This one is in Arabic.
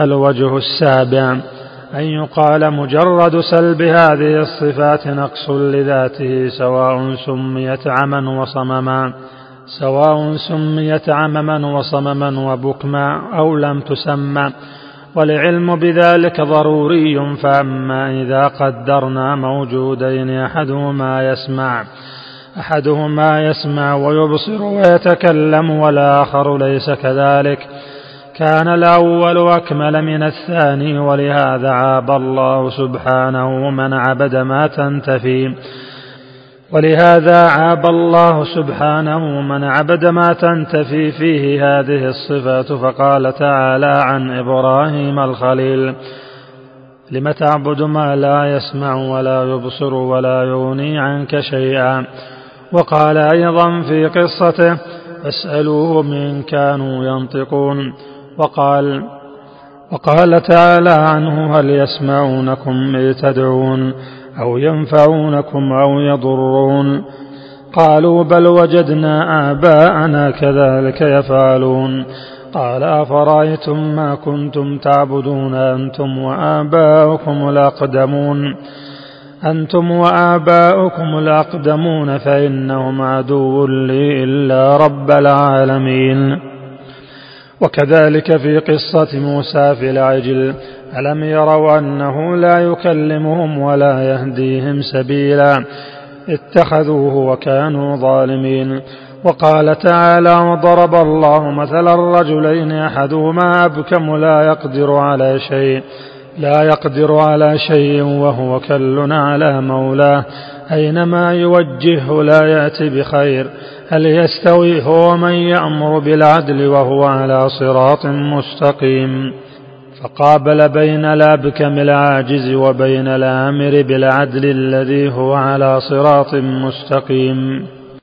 الوجه السابع أن يقال مجرد سلب هذه الصفات نقص لذاته سواء سميت عما وصمما سواء سميت عمما وصمما وبكما أو لم تسمى والعلم بذلك ضروري فأما إذا قدرنا موجودين أحدهما يسمع أحدهما يسمع ويبصر ويتكلم والآخر ليس كذلك. كان الأول أكمل من الثاني ولهذا عاب الله سبحانه من عبد ما تنتفي. ولهذا عاب الله سبحانه من عبد ما تنتفي فيه هذه الصفات فقال تعالى عن إبراهيم الخليل لم تعبد ما لا يسمع ولا يبصر ولا يغني عنك شيئا؟ وقال أيضا في قصته فاسألوهم إن كانوا ينطقون. وقال وقال تعالى عنه هل يسمعونكم إذ تدعون أو ينفعونكم أو يضرون؟ قالوا بل وجدنا آباءنا كذلك يفعلون. قال أفرأيتم ما كنتم تعبدون أنتم وآباؤكم الأقدمون؟ أنتم وآباؤكم الأقدمون فإنهم عدو لي إلا رب العالمين. وكذلك في قصة موسى في العجل. ألم يروا أنه لا يكلمهم ولا يهديهم سبيلا؟ اتخذوه وكانوا ظالمين. وقال تعالى وضرب الله مثلا الرجلين أحدهما أبكم لا يقدر على شيء. لا يقدر على شيء وهو كل على مولاه. أينما يوجهه لا يأتي بخير. هل يستوي هو من يأمر بالعدل وهو على صراط مستقيم؟ فقابل بين الأبكم العاجز وبين الآمر بالعدل الذي هو على صراط مستقيم.